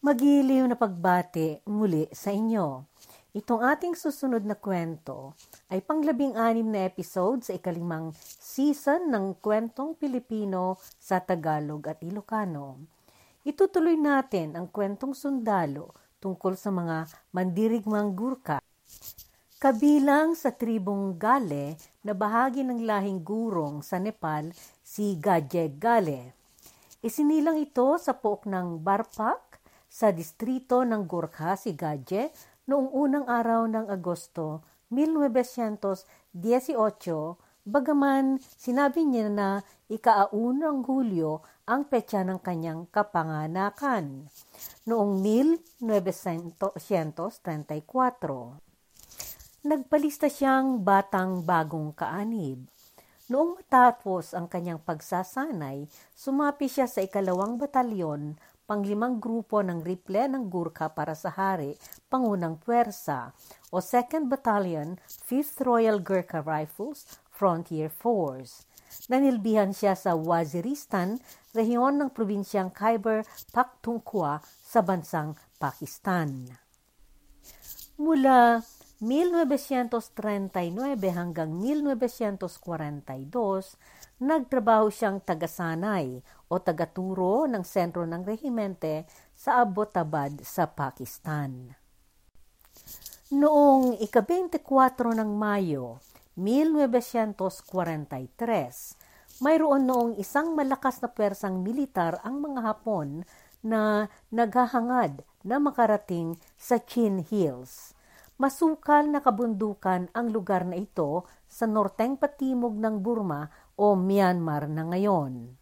Magiliw na pagbati muli sa inyo. Itong ating susunod na kwento ay panglabing anim na episode sa ikalimang season ng kwentong Pilipino sa Tagalog at Ilocano. Itutuloy natin ang kwentong sundalo tungkol sa mga mandirigmang Gurkha. Kabilang sa tribong Gale na bahagi ng lahing gurong sa Nepal si Gajeg Gale. Isinilang ito sa pook ng Barpak sa distrito ng Gurkha si Gaje noong unang araw ng Agosto 1918, bagaman sinabi niya na ikaaunang Hulyo ang petsa ng kanyang kapanganakan noong 1934. Nagpalista siyang batang bagong kaanib. Noong matapos ang kanyang pagsasanay, sumapi siya sa ikalawang batalyon panglimang grupo ng riple ng Gurkha para sa hari, pangunang puwersa, o 2nd Battalion, 5th Royal Gurkha Rifles, Frontier Force. Nanilbihan siya sa Waziristan, rehiyon ng probinsyang Khyber Pakhtunkhwa sa bansang Pakistan. Mula 1939 hanggang 1942, nagtrabaho siyang tagasanay o tagaturo ng sentro ng rehimente sa Abbottabad sa Pakistan. Noong ika-24 ng Mayo, 1943, mayroon noong isang malakas na pwersang militar ang mga Hapon na naghahangad na makarating sa Chin Hills. Masukal na kabundukan ang lugar na ito sa norteng patimog ng Burma o Myanmar na ngayon.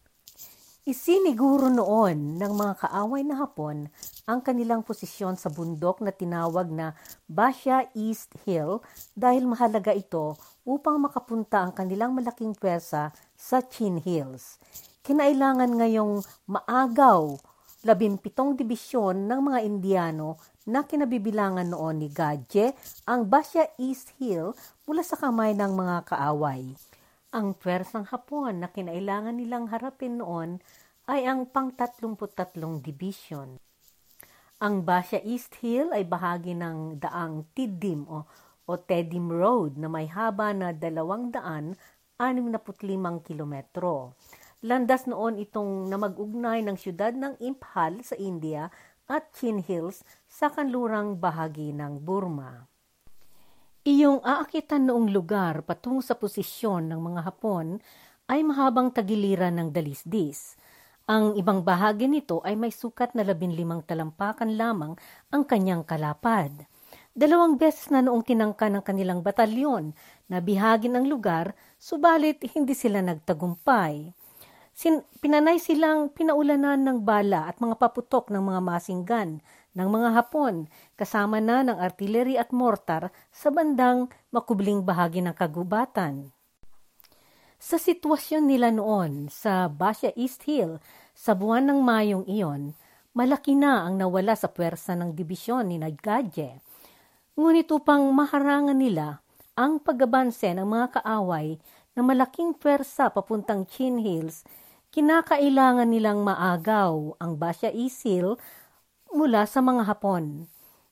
Isiniguro noon ng mga kaaway na Hapon ang kanilang posisyon sa bundok na tinawag na Basha East Hill dahil mahalaga ito upang makapunta ang kanilang malaking pwersa sa Chin Hills. Kinailangan ngayong maagaw labimpitong dibisyon ng mga Indiano na kinabibilangan noon ni Gadje ang Basha East Hill mula sa kamay ng mga kaaway. Ang pwersang Hapon na kinailangan nilang harapin noon ay ang pang-33 Division. Ang Basha East Hill ay bahagi ng daang Tiddim o, o Tedim Road na may haba na 265 kilometro. Landas noon itong na mag-ugnay ng siyudad ng Imphal sa India at Chin Hills sa kanlurang bahagi ng Burma. Iyong aakitan noong lugar patungo sa posisyon ng mga Hapon ay mahabang tagiliran ng dalisdis. Ang ibang bahagi nito ay may sukat na labinlimang talampakan lamang ang kanyang kalapad. Dalawang beses na noong tinangka ng kanilang batalyon na bihagin ang lugar, subalit hindi sila nagtagumpay. Sin- pinanay silang pinaulanan ng bala at mga paputok ng mga masinggan ng mga Hapon kasama na ng artillery at mortar sa bandang makubling bahagi ng kagubatan. Sa sitwasyon nila noon sa Basha East Hill sa buwan ng Mayong iyon, malaki na ang nawala sa puwersa ng dibisyon ni Naggadje. Ngunit upang maharangan nila ang pagabanse ng mga kaaway na malaking puwersa papuntang Chin Hills, kinakailangan nilang maagaw ang Basha East Hill mula sa mga Hapon.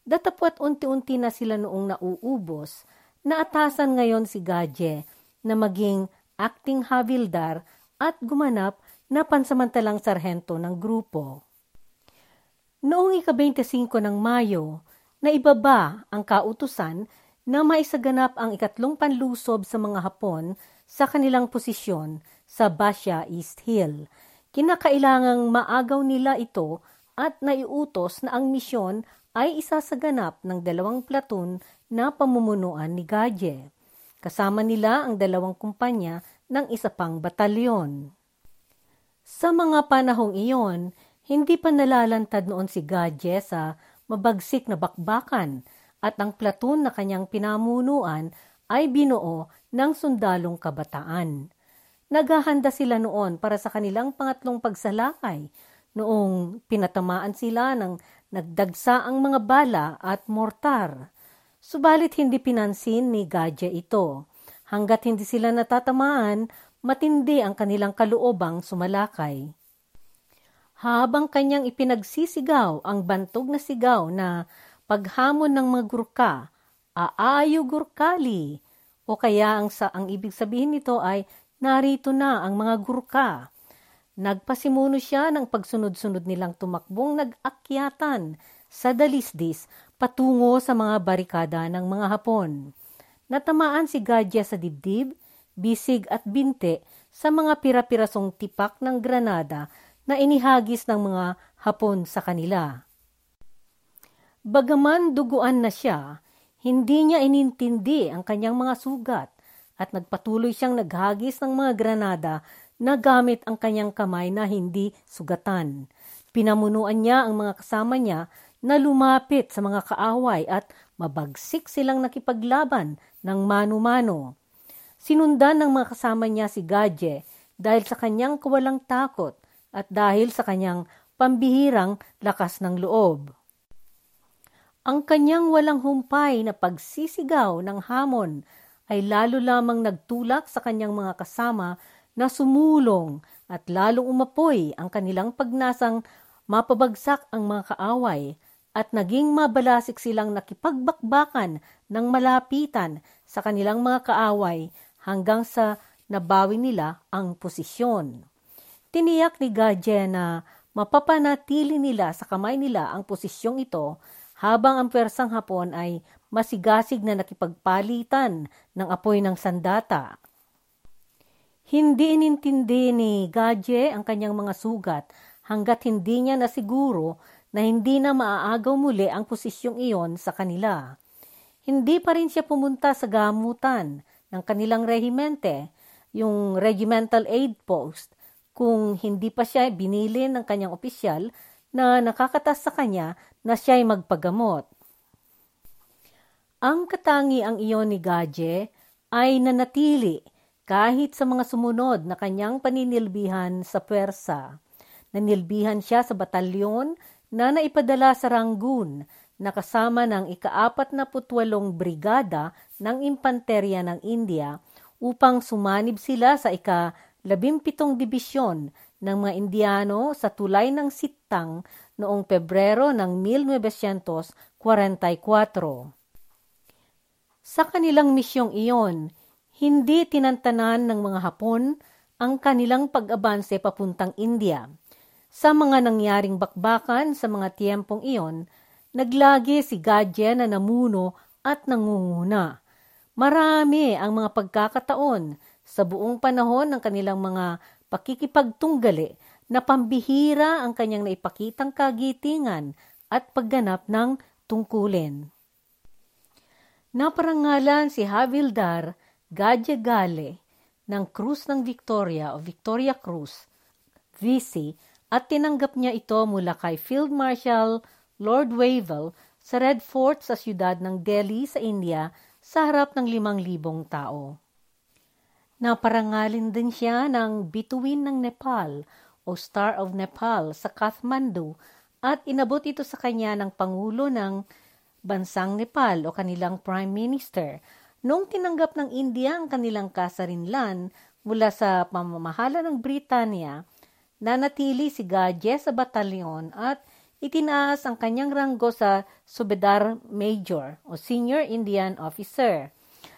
Datapwat unti-unti na sila noong nauubos, naatasan ngayon si Gaje na maging acting havildar at gumanap na pansamantalang sarhento ng grupo. Noong ika-25 ng Mayo, naibaba ang kautusan na maisaganap ang ikatlong panlusob sa mga Hapon sa kanilang posisyon sa Basha East Hill. Kinakailangang maagaw nila ito at naiutos na ang misyon ay isasaganap ng dalawang platoon na pamumunuan ni Gaje. Kasama nila ang dalawang kumpanya ng isa pang batalyon. Sa mga panahong iyon, hindi pa nalalantad noon si Gaje sa mabagsik na bakbakan at ang platoon na kanyang pinamunuan ay binuo ng sundalong kabataan. Naghahanda sila noon para sa kanilang pangatlong pagsalakay noong pinatamaan sila ng nagdagsa ang mga bala at mortar. Subalit hindi pinansin ni Gadya ito. Hanggat hindi sila natatamaan, matindi ang kanilang kaluobang sumalakay. Habang kanyang ipinagsisigaw ang bantog na sigaw na paghamon ng mga gurka, aayo gurkali, o kaya ang, sa, ang ibig sabihin nito ay narito na ang mga gurka. Nagpasimuno siya ng pagsunod-sunod nilang tumakbong nag-akyatan sa dalisdis patungo sa mga barikada ng mga Hapon. Natamaan si Gadya sa dibdib, bisig at binte sa mga pira-pirasong tipak ng granada na inihagis ng mga Hapon sa kanila. Bagaman duguan na siya, hindi niya inintindi ang kanyang mga sugat at nagpatuloy siyang naghagis ng mga granada na gamit ang kanyang kamay na hindi sugatan. Pinamunuan niya ang mga kasama niya na lumapit sa mga kaaway at mabagsik silang nakipaglaban ng mano-mano. Sinundan ng mga kasama niya si Gadje dahil sa kanyang kawalang takot at dahil sa kanyang pambihirang lakas ng loob. Ang kanyang walang humpay na pagsisigaw ng hamon ay lalo lamang nagtulak sa kanyang mga kasama na sumulong at lalong umapoy ang kanilang pagnasang mapabagsak ang mga kaaway at naging mabalasik silang nakipagbakbakan ng malapitan sa kanilang mga kaaway hanggang sa nabawi nila ang posisyon. Tiniyak ni Gadje na mapapanatili nila sa kamay nila ang posisyong ito habang ang pwersang Hapon ay masigasig na nakipagpalitan ng apoy ng sandata. Hindi inintindi ni Gadje ang kanyang mga sugat hanggat hindi niya nasiguro na hindi na maaagaw muli ang posisyong iyon sa kanila. Hindi pa rin siya pumunta sa gamutan ng kanilang rehimente, yung Regimental Aid Post, kung hindi pa siya binili ng kanyang opisyal na nakakatas sa kanya na siya'y magpagamot. Ang katangi ang iyon ni Gaje ay nanatili kahit sa mga sumunod na kanyang paninilbihan sa pwersa. Nanilbihan siya sa batalyon na naipadala sa Rangoon na kasama ng ikaapat na putwalong brigada ng impanterya ng India upang sumanib sila sa ika labimpitong dibisyon ng mga Indiano sa tulay ng Sittang noong Pebrero ng 1944. Sa kanilang misyong iyon, hindi tinantanan ng mga Hapon ang kanilang pag-abanse papuntang India. Sa mga nangyaring bakbakan sa mga tiyempong iyon, naglagi si Gadje na namuno at nangunguna. Marami ang mga pagkakataon sa buong panahon ng kanilang mga pakikipagtunggali na pambihira ang kanyang naipakitang kagitingan at pagganap ng tungkulin. Naparangalan si Havildar Gale ng Cruz ng Victoria o Victoria Cruz, VC, at tinanggap niya ito mula kay Field Marshal Lord Wavell sa Red Fort sa siyudad ng Delhi sa India sa harap ng limang libong tao. Naparangalin din siya ng bituin ng Nepal o Star of Nepal sa Kathmandu at inabot ito sa kanya ng Pangulo ng Bansang Nepal o kanilang Prime Minister noong tinanggap ng India ang kanilang kasarinlan mula sa pamamahala ng Britanya, nanatili si Gadje sa batalyon at itinaas ang kanyang ranggo sa Subedar Major o Senior Indian Officer.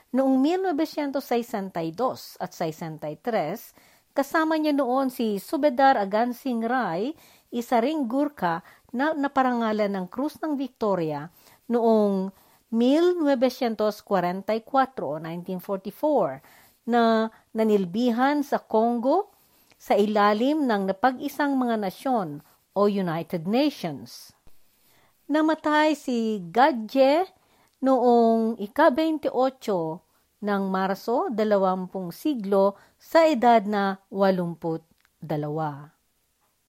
Noong 1962 at 63, kasama niya noon si Subedar Agan Singh Rai, isa ring Gurkha na naparangalan ng Krus ng Victoria noong 1944 o 1944 na nanilbihan sa Congo sa ilalim ng napag-isang mga nasyon o United Nations. Namatay si Gadje noong ika-28 ng Marso, 20 siglo sa edad na 82.